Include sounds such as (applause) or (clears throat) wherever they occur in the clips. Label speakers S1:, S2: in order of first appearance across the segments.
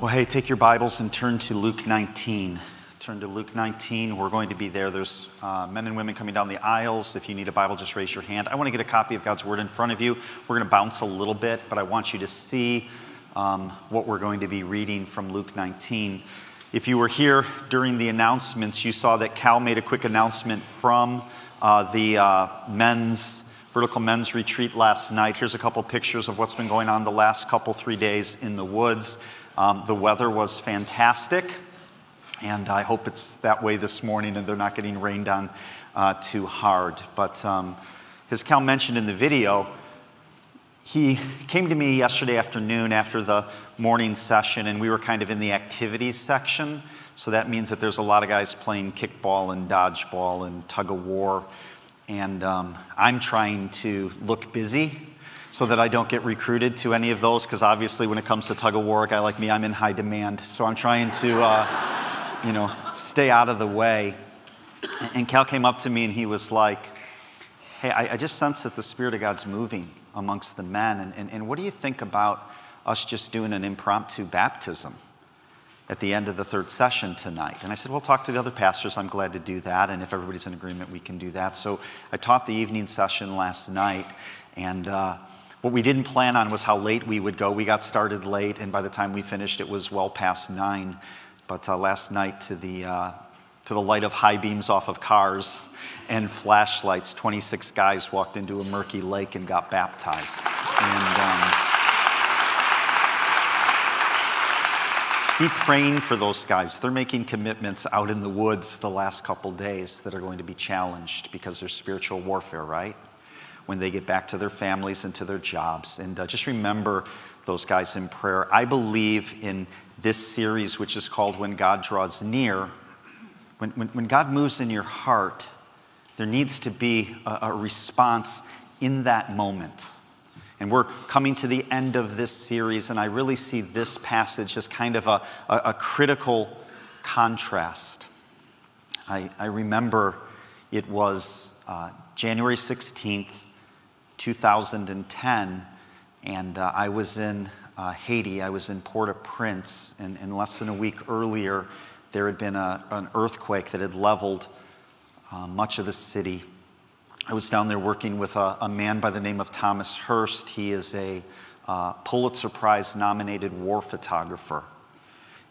S1: Well, hey, take your Bibles and turn to Luke 19. Turn to Luke 19. We're going to be there. There's uh, men and women coming down the aisles. If you need a Bible, just raise your hand. I want to get a copy of God's Word in front of you. We're going to bounce a little bit, but I want you to see um, what we're going to be reading from Luke 19. If you were here during the announcements, you saw that Cal made a quick announcement from uh, the uh, men's vertical men's retreat last night. Here's a couple pictures of what's been going on the last couple three days in the woods. Um, the weather was fantastic, and I hope it's that way this morning and they're not getting rained on uh, too hard. But um, as Cal mentioned in the video, he came to me yesterday afternoon after the morning session, and we were kind of in the activities section. So that means that there's a lot of guys playing kickball and dodgeball and tug of war. And um, I'm trying to look busy so that I don't get recruited to any of those, because obviously, when it comes to tug of war, a guy like me, I'm in high demand. So I'm trying to, uh, you know, stay out of the way. And Cal came up to me and he was like, Hey, I, I just sense that the Spirit of God's moving amongst the men. And, and, and what do you think about us just doing an impromptu baptism at the end of the third session tonight? And I said, Well, talk to the other pastors. I'm glad to do that. And if everybody's in agreement, we can do that. So I taught the evening session last night. And, uh, what we didn't plan on was how late we would go. We got started late, and by the time we finished, it was well past nine. But uh, last night, to the, uh, to the light of high beams off of cars and flashlights, 26 guys walked into a murky lake and got baptized. And um, be praying for those guys. They're making commitments out in the woods the last couple days that are going to be challenged because there's spiritual warfare, right? When they get back to their families and to their jobs. And uh, just remember those guys in prayer. I believe in this series, which is called When God Draws Near. When, when, when God moves in your heart, there needs to be a, a response in that moment. And we're coming to the end of this series, and I really see this passage as kind of a, a, a critical contrast. I, I, remember it was uh, January 16th, 2010, and uh, I was in uh, Haiti. I was in Port au Prince, and, and less than a week earlier, there had been a, an earthquake that had leveled uh, much of the city. I was down there working with a, a, man by the name of Thomas Hurst. He is a uh, Pulitzer Prize nominated war photographer.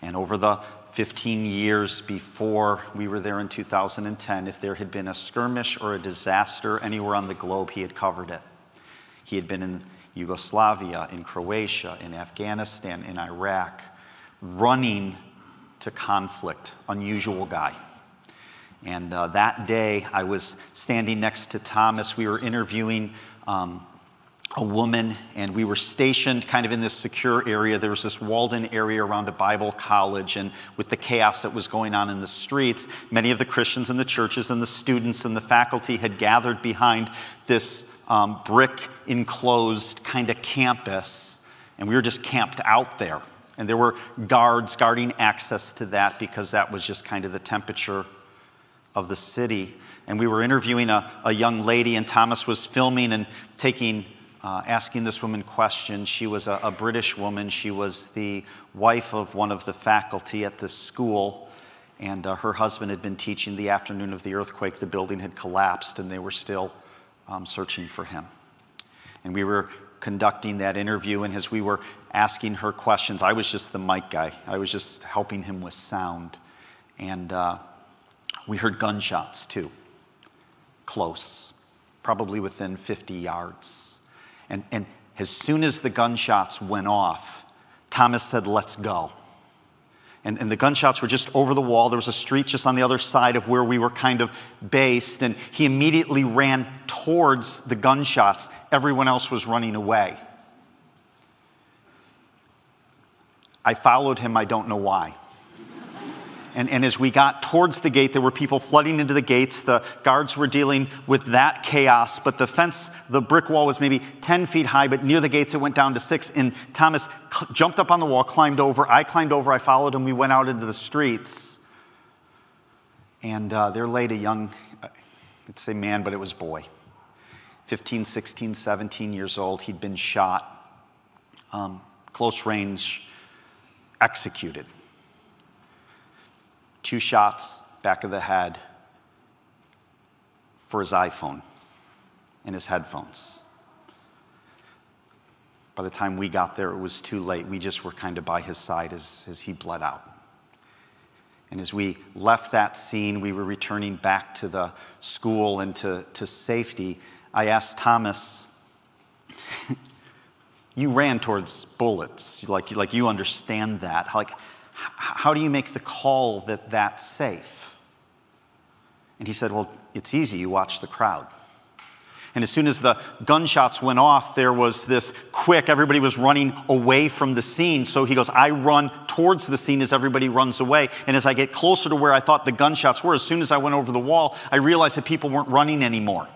S1: And over the 15 years before we were there in 2010, if there had been a skirmish or a disaster anywhere on the globe, he had covered it. He had been in Yugoslavia, in Croatia, in Afghanistan, in Iraq, running to conflict. Unusual guy. And uh, that day, I was standing next to Thomas. We were interviewing um, a woman, and we were stationed kind of in this secure area. There was this walled in area around a Bible college, and with the chaos that was going on in the streets, many of the Christians in the churches and the students and the faculty had gathered behind this um, brick enclosed kind of campus, and we were just camped out there. And there were guards guarding access to that because that was just kind of the temperature of the city. And we were interviewing a, a young lady, and Thomas was filming and taking, uh, asking this woman questions. She was a, a British woman. She was the wife of one of the faculty at this school and uh, her husband had been teaching the afternoon of the earthquake. The building had collapsed, and they were still um, searching for him. And we were conducting that interview, and as we were asking her questions, I was just the mic guy. I was just helping him with sound. And uh, we heard gunshots too, close, probably within 50 yards. And, and as soon as the gunshots went off, Thomas said, Let's go. And, and, the gunshots were just over the wall. There was a street just on the other side of where we were kind of based. And he immediately ran towards the gunshots. Everyone else was running away. I followed him, I don't know why. And, and, as we got towards the gate, there were people flooding into the gates. The guards were dealing with that chaos, but the fence, the brick wall was maybe 10 feet high, but near the gates it went down to six. And Thomas cl- jumped up on the wall, climbed over. I climbed over, I followed him. We went out into the streets. And uh, there laid a young, I'd say man, but it was boy, 15, 16, 17 years old. He'd been shot, um, close range executed. Two shots, back of the head, for his iPhone and his headphones. By the time we got there, it was too late. We just were kind of by his side as, as he bled out. And as we left that scene, we were returning back to the school and to, to safety. I asked Thomas, (laughs) You ran towards bullets, like, like you understand that. Like, how do you make the call that that's safe? And he said, Well, it's easy. You watch the crowd. And as soon as the gunshots went off, there was this quick, everybody was running away from the scene. So he goes, I run towards the scene as everybody runs away. And as I get closer to where I thought the gunshots were, as soon as I went over the wall, I realized that people weren't running anymore.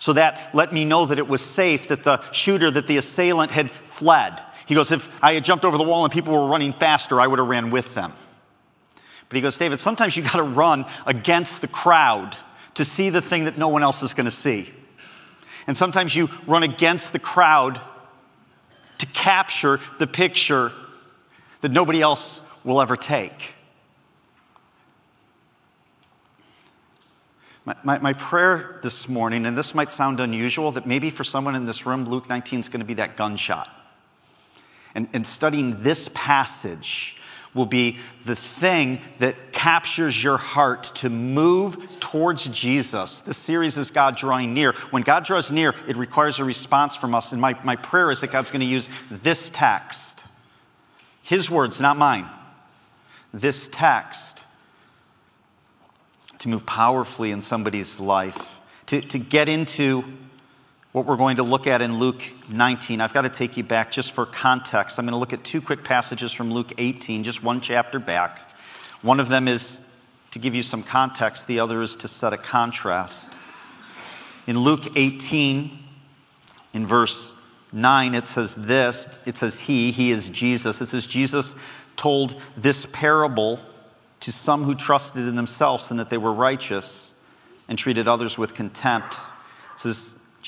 S1: So that let me know that it was safe, that the shooter, that the assailant had fled. He goes, if I had jumped over the wall and people were running faster, I would have ran with them. But he goes, David, sometimes you got to run against the crowd to see the thing that no one else is going to see. And sometimes you run against the crowd to capture the picture that nobody else will ever take. My, my, my, prayer this morning, and this might sound unusual, that maybe for someone in this room, Luke 19 is going to be that gunshot. And, and studying this passage will be the thing that captures your heart to move towards Jesus. The series is God drawing near. When God draws near, it requires a response from us. And my, my prayer is that God's going to use this text, His words, not mine, this text to move powerfully in somebody's life, to, to get into what we're going to look at in Luke 19. I've got to take you back just for context. I'm going to look at two quick passages from Luke 18, just one chapter back. One of them is to give you some context, the other is to set a contrast. In Luke 18, in verse 9, it says this it says, He, He is Jesus. It says, Jesus told this parable to some who trusted in themselves and that they were righteous and treated others with contempt. It says,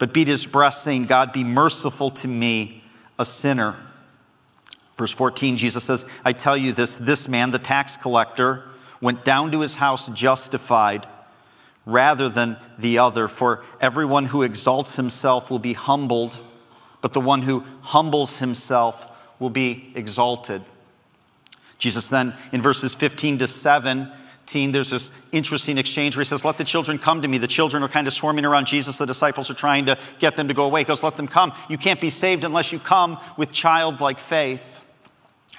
S1: but beat his breast, saying, God, be merciful to me, a sinner. Verse 14, Jesus says, I tell you this this man, the tax collector, went down to his house justified rather than the other. For everyone who exalts himself will be humbled, but the one who humbles himself will be exalted. Jesus then, in verses 15 to 7, there's this interesting exchange where he says, Let the children come to me. The children are kind of swarming around Jesus. The disciples are trying to get them to go away. He goes, Let them come. You can't be saved unless you come with childlike faith.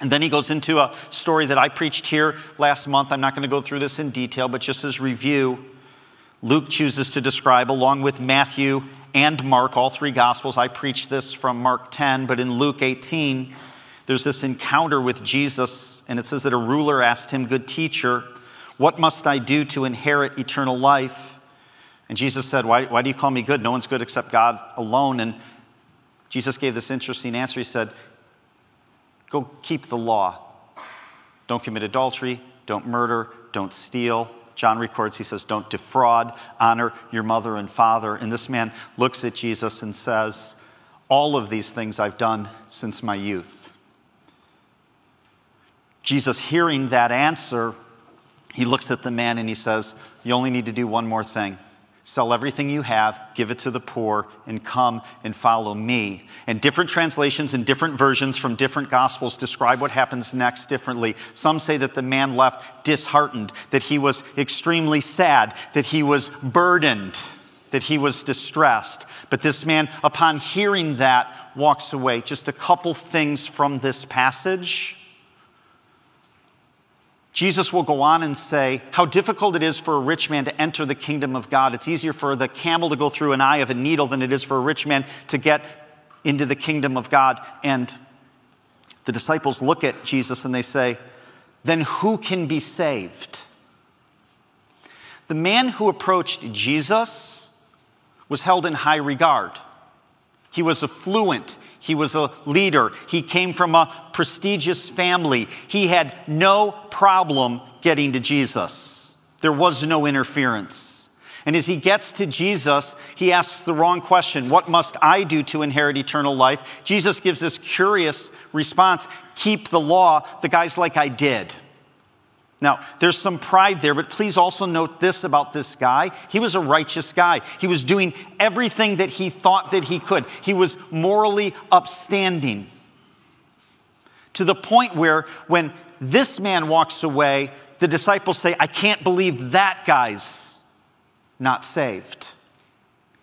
S1: And then he goes into a story that I preached here last month. I'm not going to go through this in detail, but just as review, Luke chooses to describe, along with Matthew and Mark, all three Gospels. I preached this from Mark 10, but in Luke 18, there's this encounter with Jesus, and it says that a ruler asked him, Good teacher, what must I do to inherit eternal life? And Jesus said, why, why do you call me good? No one's good except God alone. And Jesus gave this interesting answer. He said, Go keep the law. Don't commit adultery, don't murder, don't steal. John records, he says, Don't defraud, honor your mother and father. And this man looks at Jesus and says, All of these things I've done since my youth. Jesus, hearing that answer, he looks at the man and he says, You only need to do one more thing. Sell everything you have, give it to the poor, and come and follow me. And different translations and different versions from different gospels describe what happens next differently. Some say that the man left disheartened, that he was extremely sad, that he was burdened, that he was distressed. But this man, upon hearing that, walks away. Just a couple things from this passage Jesus will go on and say how difficult it is for a rich man to enter the kingdom of God. It's easier for the camel to go through an eye of a needle than it is for a rich man to get into the kingdom of God. And the disciples look at Jesus and they say, then who can be saved? The man who approached Jesus was held in high regard. He was affluent. He was a leader. He came from a prestigious family. He had no problem getting to Jesus. There was no interference. And as he gets to Jesus, he asks the wrong question What must I do to inherit eternal life? Jesus gives this curious response Keep the law. The guy's like, I did. Now, there's some pride there, but please also note this about this guy. He was a righteous guy. He was doing everything that he thought that he could. He was morally upstanding. To the point where when this man walks away, the disciples say, I can't believe that guy's not saved.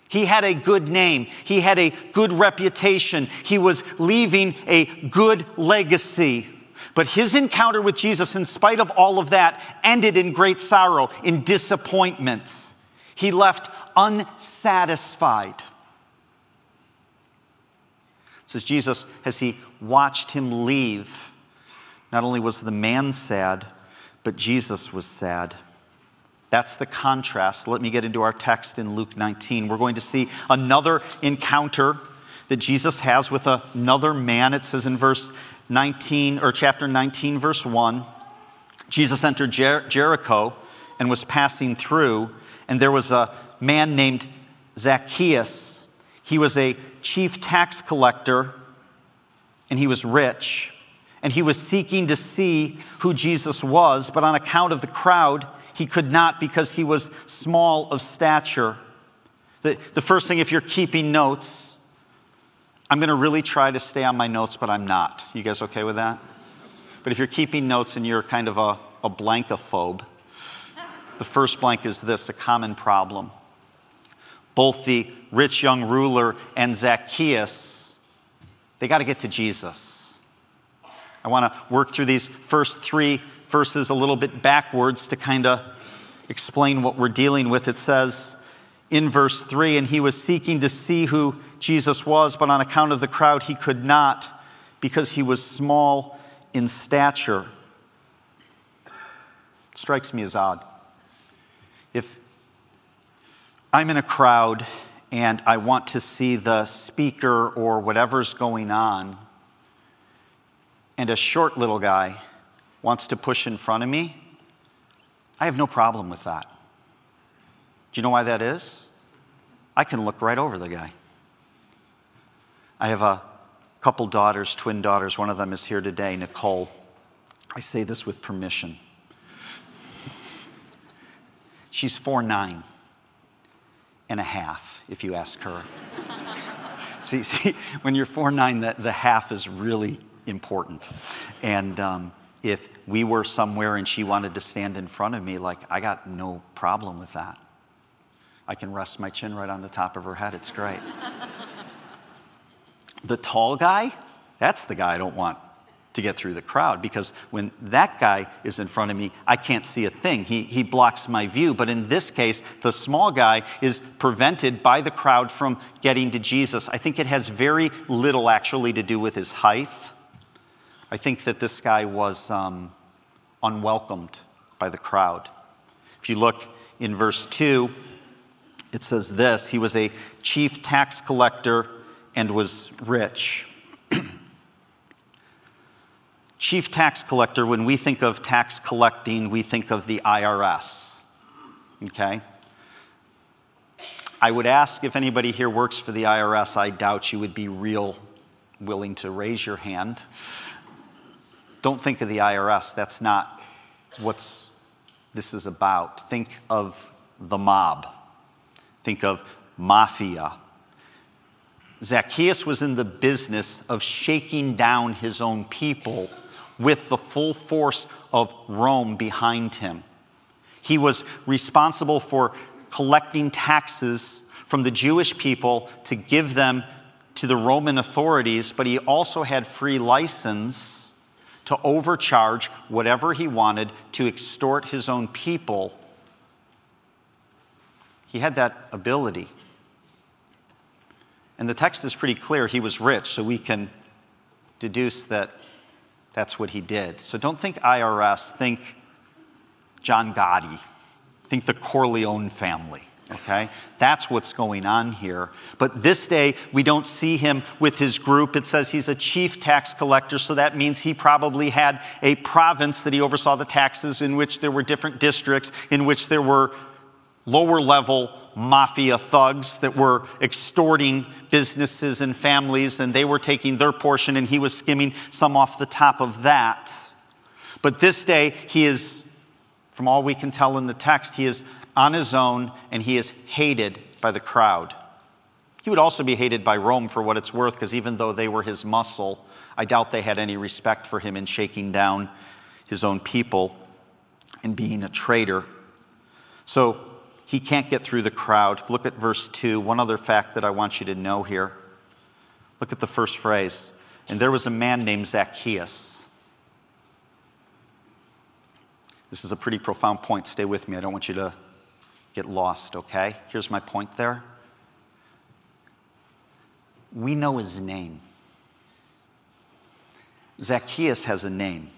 S1: He had a good name. He had a good reputation. He was leaving a good legacy. But his encounter with Jesus, in spite of all of that, ended in great sorrow, in disappointment. He left unsatisfied. Says Jesus, as he watched him leave, not only was the man sad, but Jesus was sad. That's the contrast. Let me get into our text in Luke 19. We're going to see another encounter that Jesus has with another man. It says in verse 19 or chapter 19 verse 1 jesus entered Jer- jericho and was passing through and there was a man named zacchaeus. He was a chief tax collector and he was rich and he was seeking to see who jesus was but on account of the crowd he could not because he was small of stature. The, the first thing if you're keeping notes I'm going to really try to stay on my notes, but I'm not. You guys okay with that? But if you're keeping notes and you're kind of a, a blankophobe, the first blank is this a common problem. Both the rich young ruler and Zacchaeus, they got to get to Jesus. I want to work through these first three verses a little bit backwards to kind of explain what we're dealing with. It says in verse 3 and he was seeking to see who Jesus was, but on account of the crowd, he could not because he was small in stature. It strikes me as odd. If I'm in a crowd and I want to see the speaker or whatever's going on, and a short little guy wants to push in front of me, I have no problem with that. Do you know why that is? I can look right over the guy. I have a couple daughters, twin daughters. One of them is here today, Nicole. I say this with permission. She's four nine and a half, if you ask her. (laughs) see, see, when you're four nine, the, the half is really important. And um, if we were somewhere and she wanted to stand in front of me, like, I got no problem with that. I can rest my chin right on the top of her head. It's great. (laughs) The tall guy, that's the guy I don't want to get through the crowd because when that guy is in front of me, I can't see a thing. He, he blocks my view. But in this case, the small guy is prevented by the crowd from getting to Jesus. I think it has very little actually to do with his height. I think that this guy was um, unwelcomed by the crowd. If you look in verse 2, it says this He was a chief tax collector and was rich. (clears throat) Chief tax collector, when we think of tax collecting, we think of the IRS. Okay? I would ask if anybody here works for the IRS, I doubt you would be real willing to raise your hand. Don't think of the IRS. That's not what this is about. Think of the mob. Think of mafia. Zacchaeus was in the business of shaking down his own people with the full force of Rome behind him. He was responsible for collecting taxes from the Jewish people to give them to the Roman authorities, but he also had free license to overcharge whatever he wanted to extort his own people. He had that ability. And the text is pretty clear. He was rich, so we can deduce that That's what he did. So don't think IRS, think John Gotti, think the Corleone family. Okay? That's what's going on here. But this day, we don't see him with his group. It says he's a chief tax collector, so that means he probably had a province that he oversaw the taxes in which there were different districts, in which there were lower level mafia thugs that were extorting businesses and families, and they were taking their portion, and he was skimming some off the top of that. But this day, he is, from all we can tell in the text, he is on his own, and he is hated by the crowd. He would also be hated by Rome for what it's worth, because even though they were his muscle, I doubt they had any respect for him in shaking down his own people and being a traitor. So he can't get through the crowd. Look at verse 2. One other fact that I want you to know here. Look at the first phrase. And there was a man named Zacchaeus. This is a pretty profound point. Stay with me. I don't want you to get lost, okay? Here's my point there. We know his name. Zacchaeus has a name.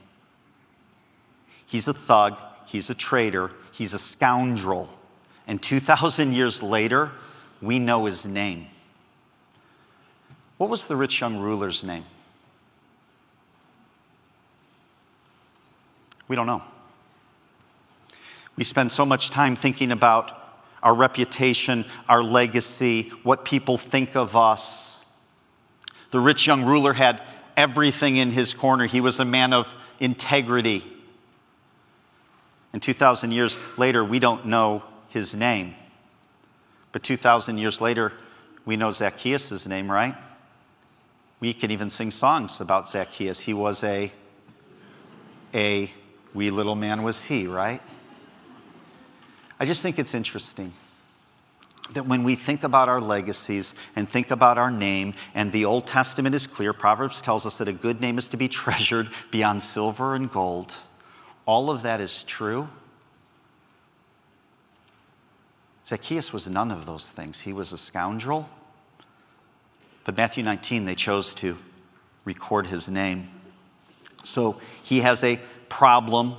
S1: He's a thug, he's a traitor, he's a scoundrel. And 2,000 years later, we know his name. What was the rich young ruler's name? We don't know. We spend so much time thinking about our reputation, our legacy, what people think of us. The rich young ruler had everything in his corner. He was a man of integrity. And 2,000 years later, we don't know his name. But 2,000 years later, we know Zacchaeus' name, right? We can even sing songs about Zacchaeus. He was a, a wee little man was he, right? I just think it's interesting that when we think about our legacies and think about our name, and the Old Testament is clear, Proverbs tells us that a good name is to be (laughs) treasured beyond silver and gold. All of that is true. Zacchaeus was none of those things. He was a scoundrel. But Matthew 19, they chose to record his name. So he has a problem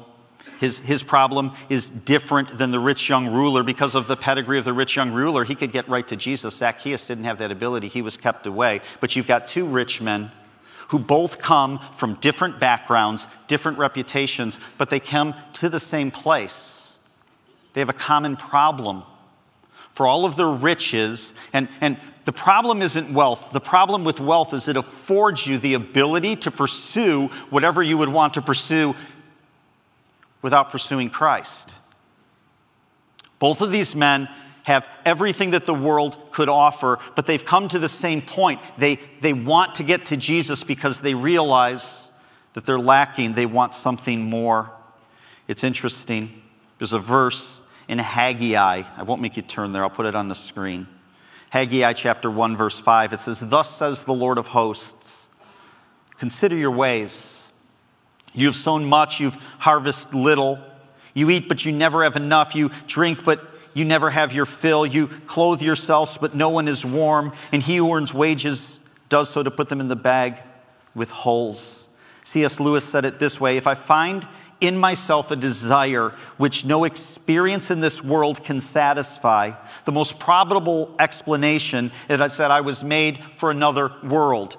S1: his, his problem is different than the rich young ruler because of the pedigree of the rich young ruler. He could get right to Jesus. Zacchaeus didn't have that ability, he was kept away. But you've got two rich men who both come from different backgrounds, different reputations, but they come to the same place. They have a common problem. For all of their riches, and, and the problem isn't wealth. The problem with wealth is it affords you the ability to pursue whatever you would want to pursue without pursuing Christ. Both of these men have everything that the world could offer, but they've come to the same point. They, they want to get to Jesus because they realize that they're lacking. They want something more. It's interesting. There's a verse in Haggai. I won't make you turn there, I'll put it on the screen. Haggai chapter 1, verse 5. It says, Thus says the Lord of hosts, consider your ways you have sown much, you've harvested little. You eat, but you never have enough. You drink, but you never have your fill. You clothe yourselves, but no one is warm. And he who earns wages does so to put them in the bag with holes. C.S. Lewis said it this way If I find in myself a desire which no experience in this world can satisfy, the most probable explanation is that I was made for another world.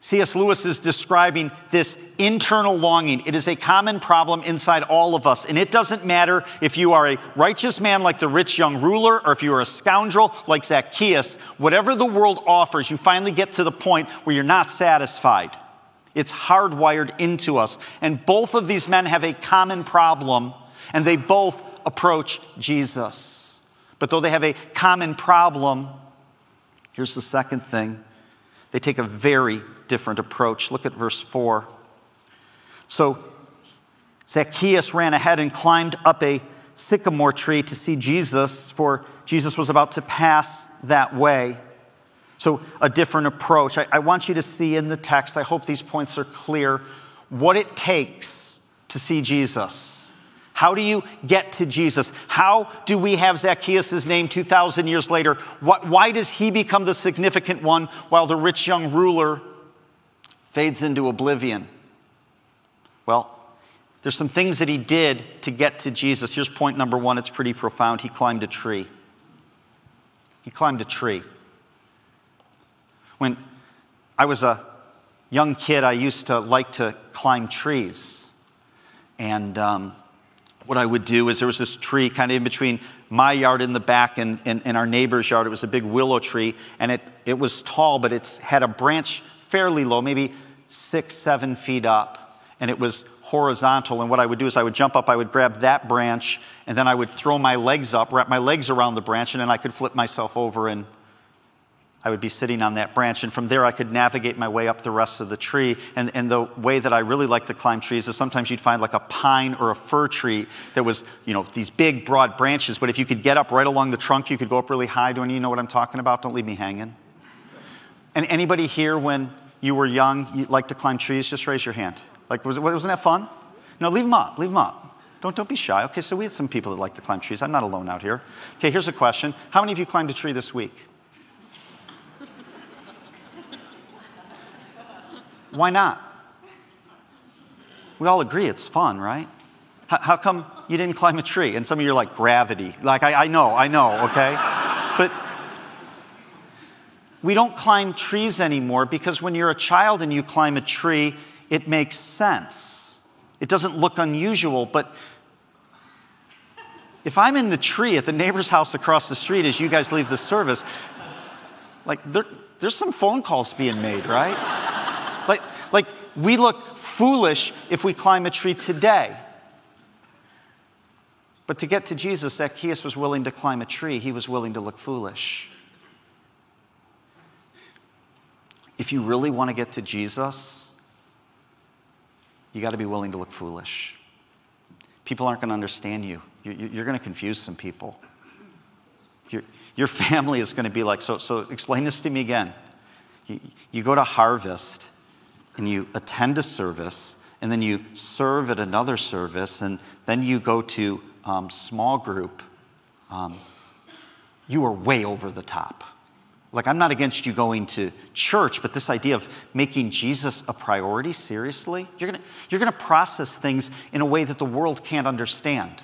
S1: C.S. Lewis is describing this internal longing. It is a common problem inside all of us. And it doesn't matter if you are a righteous man like the rich young ruler or if you are a scoundrel like Zacchaeus. Whatever the world offers, you finally get to the point where you're not satisfied. It's hardwired into us. And both of these men have a common problem, and they both approach Jesus. But though they have a common problem, here's the second thing they take a very different approach. Look at verse 4. So Zacchaeus ran ahead and climbed up a sycamore tree to see Jesus, for Jesus was about to pass that way. So, a different approach. I, I, want you to see in the text, I hope these points are clear, what it takes to see Jesus. How do you get to Jesus? How do we have Zacchaeus' name 2,000 years later? What, why does he become the significant one while the rich young ruler fades into oblivion? Well, there's some things that he did to get to Jesus. Here's point number one it's pretty profound. He climbed a tree. He climbed a tree. When I was a young kid, I used to like to climb trees. And um, what I would do is there was this tree kind of in between my yard in the back and, and, and, our neighbor's yard. It was a big willow tree, and it, it was tall, but it had a branch fairly low, maybe six, seven feet up, and it was horizontal. And what I would do is I would jump up, I would grab that branch, and then I would throw my legs up, wrap my legs around the branch, and then I could flip myself over and I would be sitting on that branch, and from there I could navigate my way up the rest of the tree. And, and the way that I really like to climb trees is sometimes you'd find like a pine or a fir tree that was, you know, these big, broad branches, but if you could get up right along the trunk, you could go up really high. Do you know what I'm talking about? Don't leave me hanging. And anybody here, when you were young, you liked to climb trees? Just raise your hand. Like, was, wasn't that fun? No, leave them up, leave them up. Don't, don't be shy. Okay, so we had some people that like to climb trees. I'm not alone out here. Okay, here's a question How many of you climbed a tree this week? Why not? We all agree it's fun, right? How, come you didn't climb a tree? And some of you are like, gravity. Like, I, I know, I know, okay? but we don't climb trees anymore because when you're a child and you climb a tree, it makes sense. It doesn't look unusual, but if I'm in the tree at the neighbor's house across the street as you guys leave the service, like there, there's some phone calls being made, right? Like, we look foolish if we climb a tree today. But to get to Jesus, Zacchaeus was willing to climb a tree. He was willing to look foolish. If you really want to get to Jesus, you got to be willing to look foolish. People aren't going to understand you. You're going to confuse some people. Your, (laughs) family is going to be like, so, so explain this to me again. You go to Harvest and you attend a service, and then you serve at another service, and then you go to um, small group, um, you are way over the top. Like, I'm not against you going to church, but this idea of making Jesus a priority, seriously, you're gonna, you're gonna process things in a way that the world can't understand.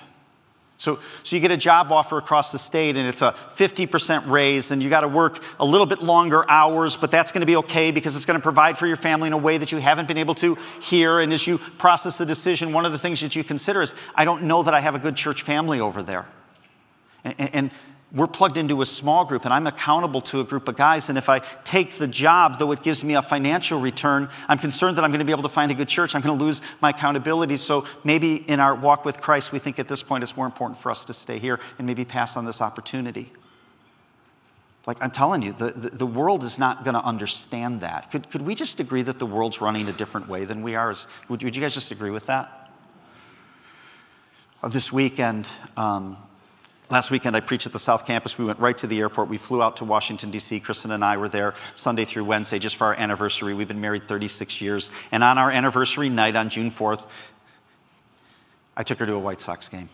S1: So, so you get a job offer across the state and it's a 50% raise and you got to work a little bit longer hours, but that's going to be okay because it's going to provide for your family in a way that you haven't been able to here. And as you process the decision, one of the things that you consider is, I don't know that I have a good church family over there. And, and we're plugged into a small group and I'm accountable to a group of guys. And if I take the job, though it gives me a financial return, I'm concerned that I'm going to be able to find a good church. I'm going to lose my accountability. So maybe in our walk with Christ, we think at this point it's more important for us to stay here and maybe pass on this opportunity. Like I'm telling you, the, the, the world is not going to understand that. Could, could we just agree that the world's running a different way than we are? Would, would you guys just agree with that? Uh, this weekend, um, Last weekend, I preached at the South Campus. We went right to the airport. We flew out to Washington, D.C. Kristen and I were there Sunday through Wednesday just for our anniversary. We've been married 36 years. And on our anniversary night on June 4th, I took her to a White Sox game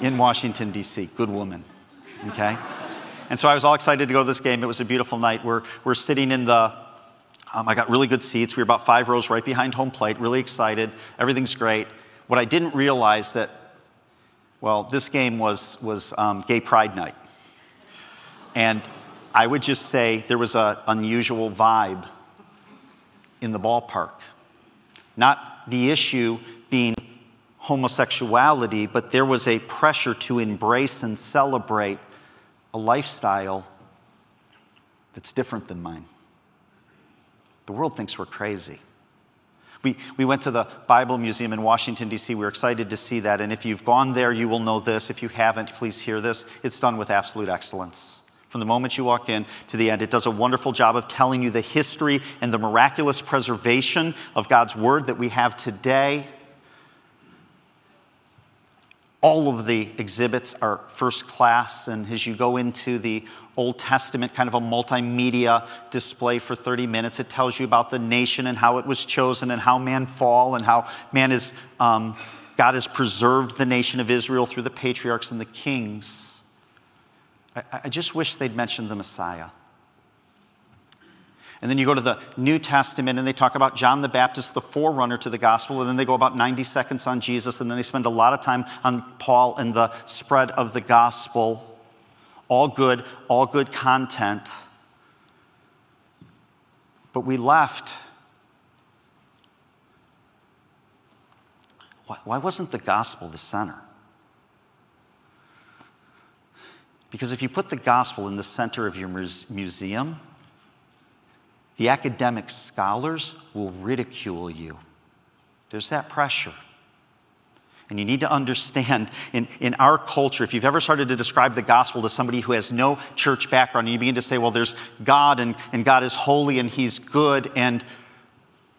S1: in Washington, D.C. Good woman. Okay? And so I was all excited to go to this game. It was a beautiful night. We're, we're sitting in the, um, I got really good seats. We were about five rows right behind home plate, really excited. Everything's great. What I didn't realize that well, this game was, was um, Gay Pride Night. And I would just say there was an unusual vibe in the ballpark. Not the issue being homosexuality, but there was a pressure to embrace and celebrate a lifestyle that's different than mine. The world thinks we're crazy. We, we went to the Bible Museum in Washington, D.C. We were excited to see that. And if you've gone there, you will know this. If you haven't, please hear this. It's done with absolute excellence. From the moment you walk in to the end, it does a wonderful job of telling you the history and the miraculous preservation of God's Word that we have today. All of the exhibits are first class, and as you go into the Old Testament, kind of a multimedia display for 30 minutes. It tells you about the nation and how it was chosen and how man fall and how man is, um, God has preserved the nation of Israel through the patriarchs and the kings. I, I just wish they'd mentioned the Messiah. And then you go to the New Testament and they talk about John the Baptist, the forerunner to the gospel. And then they go about 90 seconds on Jesus. And then they spend a lot of time on Paul and the spread of the gospel. All good, all good content. But we left. Why wasn't the gospel the center? Because if you put the gospel in the center of your museum, the academic scholars will ridicule you. There's that pressure. And you need to understand in, in our culture, if you've ever started to describe the gospel to somebody who has no church background, and you begin to say, well, there's God and, and God is holy and he's good, and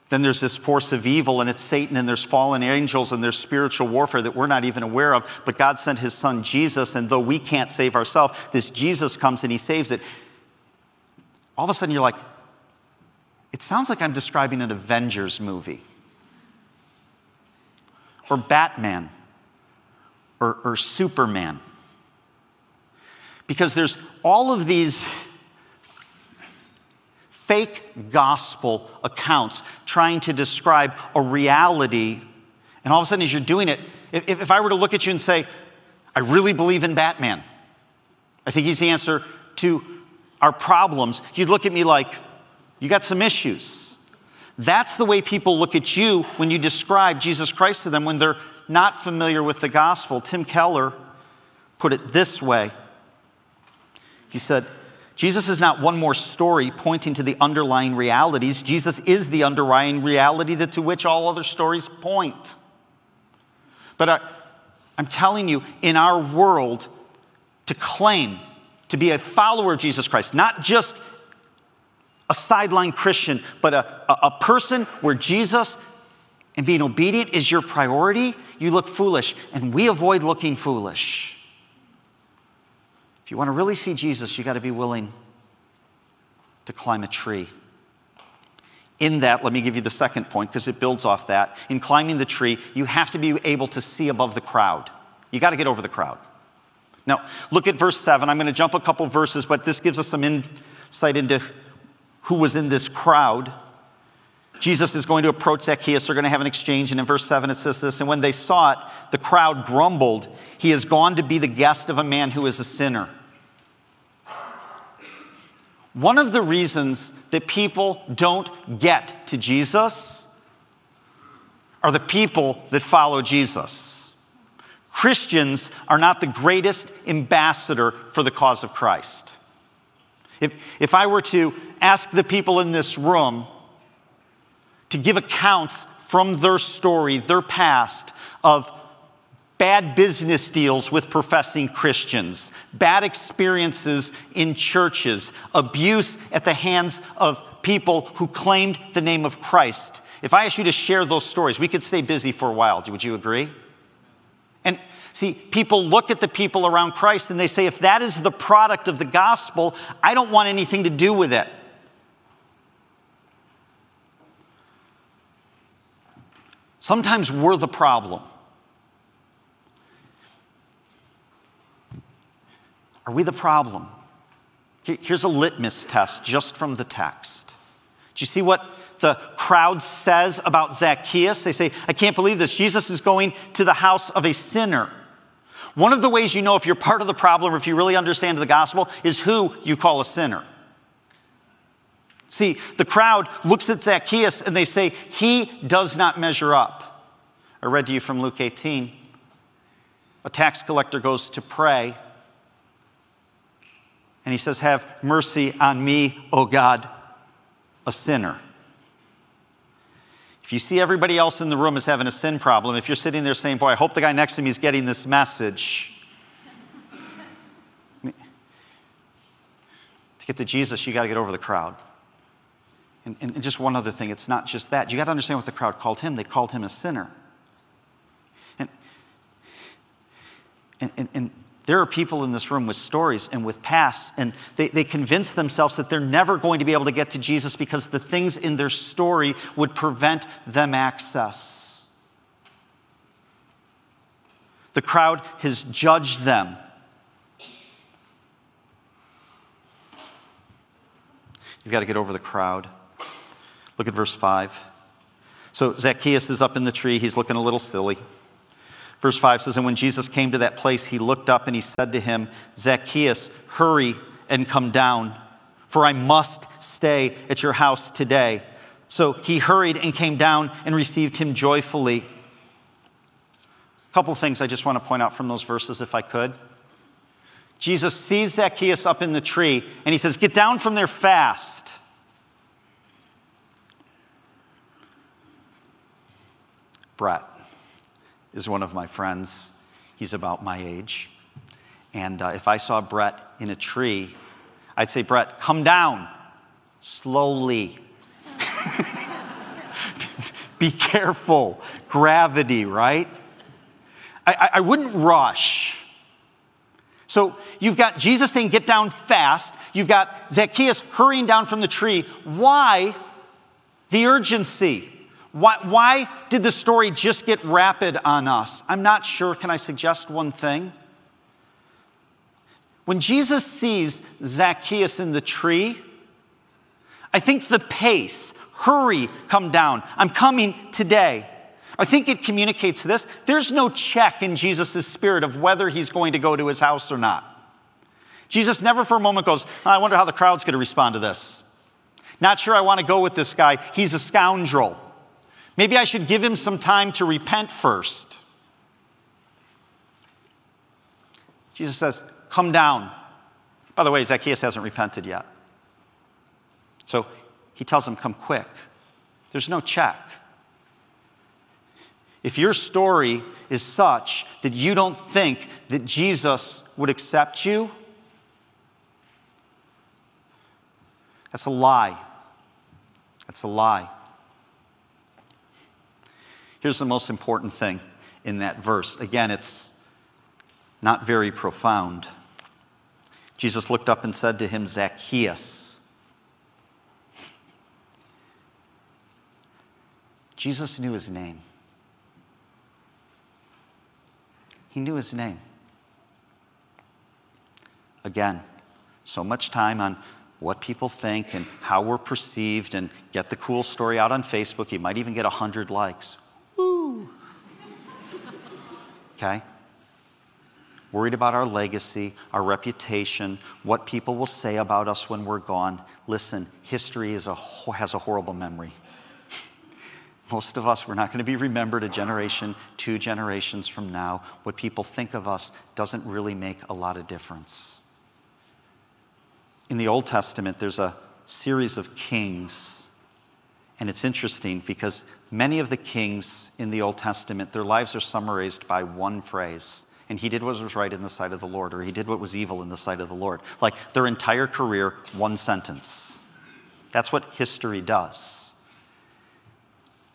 S1: then there's this force of evil, and it's Satan, and there's fallen angels, and there's spiritual warfare that we're not even aware of. But God sent his son Jesus, and though we can't save ourselves, this Jesus comes and he saves it. All of a sudden, you're like, it sounds like I'm describing an Avengers movie, or Batman, or, or Superman. Because there's all of these fake gospel accounts trying to describe a reality. And all of a sudden, as you're doing it, if, if I were to look at you and say, I really believe in Batman, I think he's the answer to our problems, you'd look at me like, you got some issues. That's the way people look at you when you describe Jesus Christ to them when they're not familiar with the gospel. Tim Keller put it this way He said, Jesus is not one more story pointing to the underlying realities. Jesus is the underlying reality to which all other stories point. But I, I'm telling you, in our world, to claim to be a follower of Jesus Christ, not just a sideline Christian, but a, a, a person where Jesus and being obedient is your priority, you look foolish. And we avoid looking foolish. If you want to really see Jesus, you got to be willing to climb a tree. In that, let me give you the second point because it builds off that. In climbing the tree, you have to be able to see above the crowd. You got to get over the crowd. Now, look at verse 7. I'm going to jump a couple verses, but this gives us some insight into who was in this crowd. Jesus is going to approach Zacchaeus. They're going to have an exchange. And in verse 7, it says this And when they saw it, the crowd grumbled, He has gone to be the guest of a man who is a sinner. One of the reasons that people don't get to Jesus are the people that follow Jesus. Christians are not the greatest ambassador for the cause of Christ. If, if I were to ask the people in this room to give accounts from their story, their past, of bad business deals with professing Christians, bad experiences in churches, abuse at the hands of people who claimed the name of Christ. If I asked you to share those stories, we could stay busy for a while. Would you agree? And see, people look at the people around Christ and they say, if that is the product of the gospel, I don't want anything to do with it. Sometimes we're the problem. Are we the problem? Here's a litmus test just from the text. Do you see what the crowd says about Zacchaeus? They say, I can't believe this. Jesus is going to the house of a sinner. One of the ways you know if you're part of the problem or if you really understand the gospel is who you call a sinner. See, the crowd looks at Zacchaeus and they say, He does not measure up. I read to you from Luke 18. A tax collector goes to pray and he says, Have mercy on me, O God, a sinner. If you see everybody else in the room as having a sin problem, if you're sitting there saying, Boy, I hope the guy next to me is getting this message. (laughs) to get to Jesus, you got to get over the crowd. And, and, just one other thing, it's not just that. You got to understand what the crowd called him. They called him a sinner. And, and, and, there are people in this room with stories and with pasts, and they, they convince themselves that they're never going to be able to get to Jesus because the things in their story would prevent them access. The crowd has judged them. You've got to get over the crowd. Look at verse 5. So Zacchaeus is up in the tree. He's looking a little silly. Verse 5 says, And when Jesus came to that place, he looked up and he said to him, Zacchaeus, hurry and come down, for I must stay at your house today. So he hurried and came down and received him joyfully. A couple things I just want to point out from those verses, if I could. Jesus sees Zacchaeus up in the tree and he says, Get down from there fast. Brett is one of my friends. He's about my age. And uh, if I saw Brett in a tree, I'd say, Brett, come down slowly. (laughs) Be careful. Gravity, right? I, I, wouldn't rush. So you've got Jesus saying, get down fast. You've got Zacchaeus hurrying down from the tree. Why the urgency? Why, why did the story just get rapid on us? I'm not sure. Can I suggest one thing? When Jesus sees Zacchaeus in the tree, I think the pace, hurry, come down. I'm coming today. I think it communicates this. There's no check in Jesus' spirit of whether he's going to go to his house or not. Jesus never for a moment goes, I wonder how the crowd's going to respond to this. Not sure I want to go with this guy. He's a scoundrel. Maybe I should give him some time to repent first. Jesus says, Come down. By the way, Zacchaeus hasn't repented yet. So he tells him, Come quick. There's no check. If your story is such that you don't think that Jesus would accept you, that's a lie. That's a lie. Here's the most important thing in that verse. Again, it's not very profound. Jesus looked up and said to him, Zacchaeus. Jesus knew his name. He knew his name. Again, so much time on what people think and how we're perceived and get the cool story out on Facebook. You might even get 100 likes. Okay? Worried about our legacy, our reputation, what people will say about us when we're gone. Listen, history is a, has a horrible memory. Most of us, we're not going to be remembered a generation, two generations from now. What people think of us doesn't really make a lot of difference. In the Old Testament, there's a series of kings. And it's interesting because many of the kings in the Old Testament, their lives are summarized by one phrase. And he did what was right in the sight of the Lord, or he did what was evil in the sight of the Lord. Like their entire career, one sentence. That's what history does.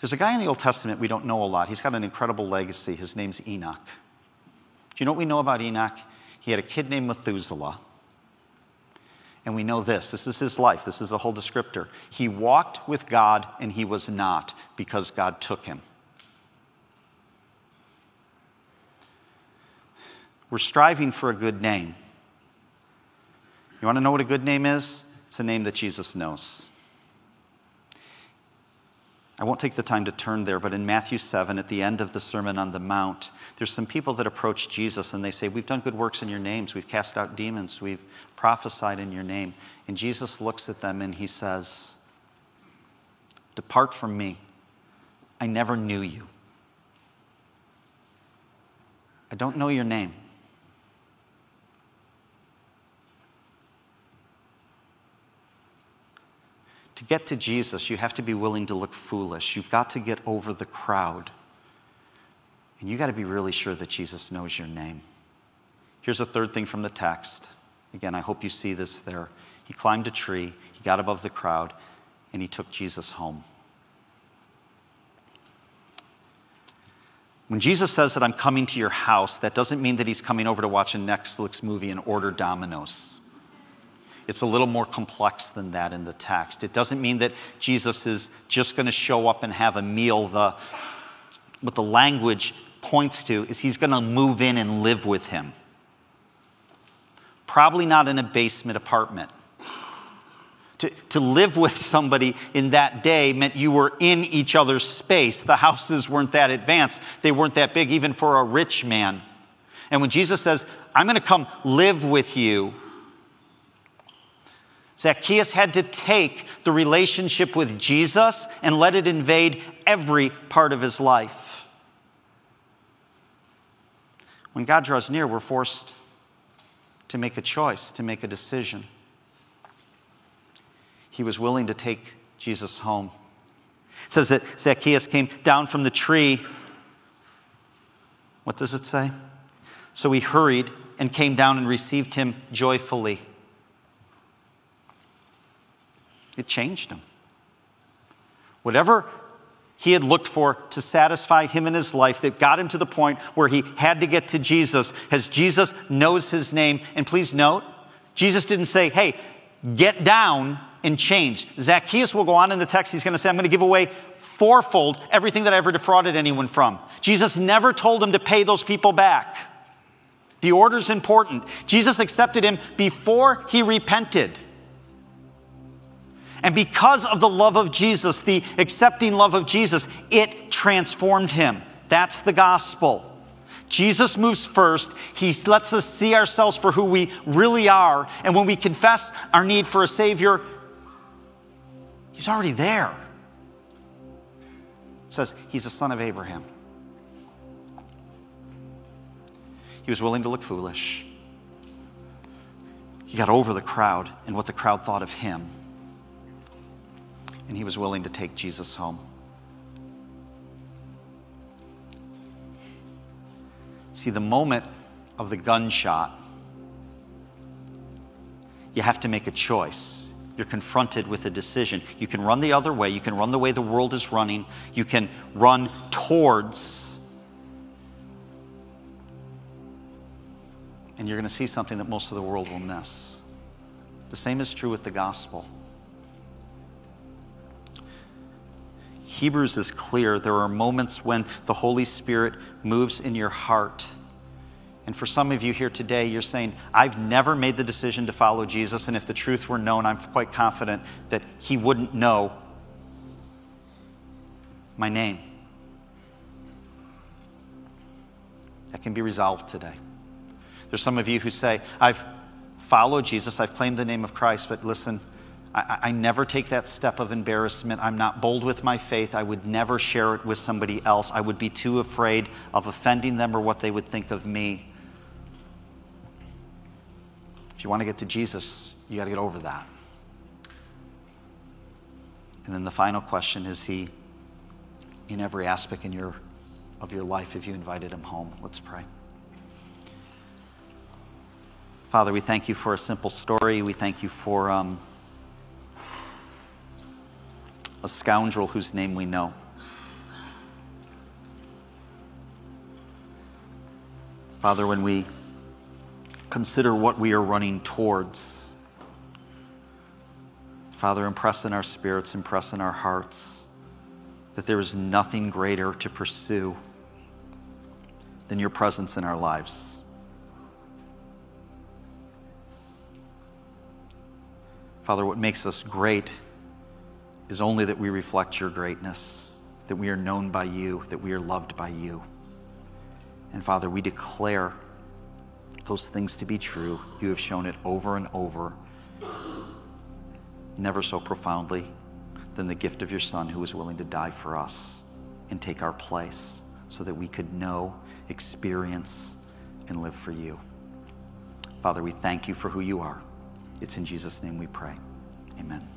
S1: There's a guy in the Old Testament we don't know a lot. He's got an incredible legacy. His name's Enoch. Do you know what we know about Enoch? He had a kid named Methuselah. And we know this this is his life, this is a whole descriptor. He walked with God and he was not because God took him. We're striving for a good name. You want to know what a good name is? It's a name that Jesus knows. I won't take the time to turn there, but in Matthew 7, at the end of the Sermon on the Mount, there's some people that approach Jesus and they say, We've done good works in your names. We've cast out demons. We've prophesied in your name. And Jesus looks at them and he says, Depart from me. I never knew you. I don't know your name. To get to Jesus, you have to be willing to look foolish. You've got to get over the crowd. And you've got to be really sure that Jesus knows your name. Here's a third thing from the text. Again, I hope you see this there. He climbed a tree, he got above the crowd, and he took Jesus home. When Jesus says that I'm coming to your house, that doesn't mean that he's coming over to watch a Netflix movie and order Domino's. It's a little more complex than that in the text. It doesn't mean that Jesus is just going to show up and have a meal. The, what the language points to is he's going to move in and live with him. Probably not in a basement apartment. To, to live (laughs) with somebody in that day meant you were in each other's space. The houses weren't that advanced, they weren't that big, even for a rich man. And when Jesus says, I'm going to come live with you, Zacchaeus had to take the relationship with Jesus and let it invade every part of his life. When God draws near, we're forced to make a choice, to make a decision. He was willing to take Jesus home. It says that Zacchaeus came down from the tree. What does it say? So he hurried and came down and received him joyfully. It changed him. Whatever he had looked for to satisfy him in his life that got him to the point where he had to get to Jesus, as Jesus knows his name. And please note, Jesus didn't say, hey, get down and change. Zacchaeus will go on in the text, he's going to say, I'm going to give away fourfold everything that I ever defrauded anyone from. Jesus never told him to pay those people back. The order's important. Jesus accepted him before he repented. And because of the love of Jesus, the accepting love of Jesus, it transformed him. That's the gospel. Jesus moves first. He lets us see ourselves for who we really are. And when we confess our need for a Savior, He's already there. It says He's a son of Abraham. He was willing to look foolish. He got over the crowd and what the crowd thought of him and he was willing to take Jesus home. See, the moment of the gunshot, you have to make a choice. You're confronted with a decision. You can run the other way, you can run the way the world is running, you can run towards. And you're going to see something that most of the world will miss. The same is true with the gospel. Hebrews is clear. There are moments when the Holy Spirit moves in your heart. And for some of you here today, you're saying, I've never made the decision to follow Jesus, and if the truth were known, I'm quite confident that He wouldn't know my name. That can be resolved today. There's some of you who say, I've followed Jesus, I've claimed the name of Christ, but listen, I, I, never take that step of embarrassment. I'm not bold with my faith. I would never share it with somebody else. I would be too afraid of offending them or what they would think of me. If you want to get to Jesus, you got to get over that. And then the final question is He in every aspect in your, of your life if you invited Him home? Let's pray. Father, we thank you for a simple story. We thank you for. Um, a scoundrel whose name we know. Father, when we consider what we are running towards, Father, impress in our spirits, impress in our hearts that there is nothing greater to pursue than your presence in our lives. Father, what makes us great is only that we reflect your greatness, that we are known by you, that we are loved by you. And Father, we declare those things to be true. You have shown it over and over, never so profoundly than the gift of your Son who was willing to die for us and take our place so that we could know, experience, and live for you. Father, we thank you for who you are. It's in Jesus' name we pray. Amen.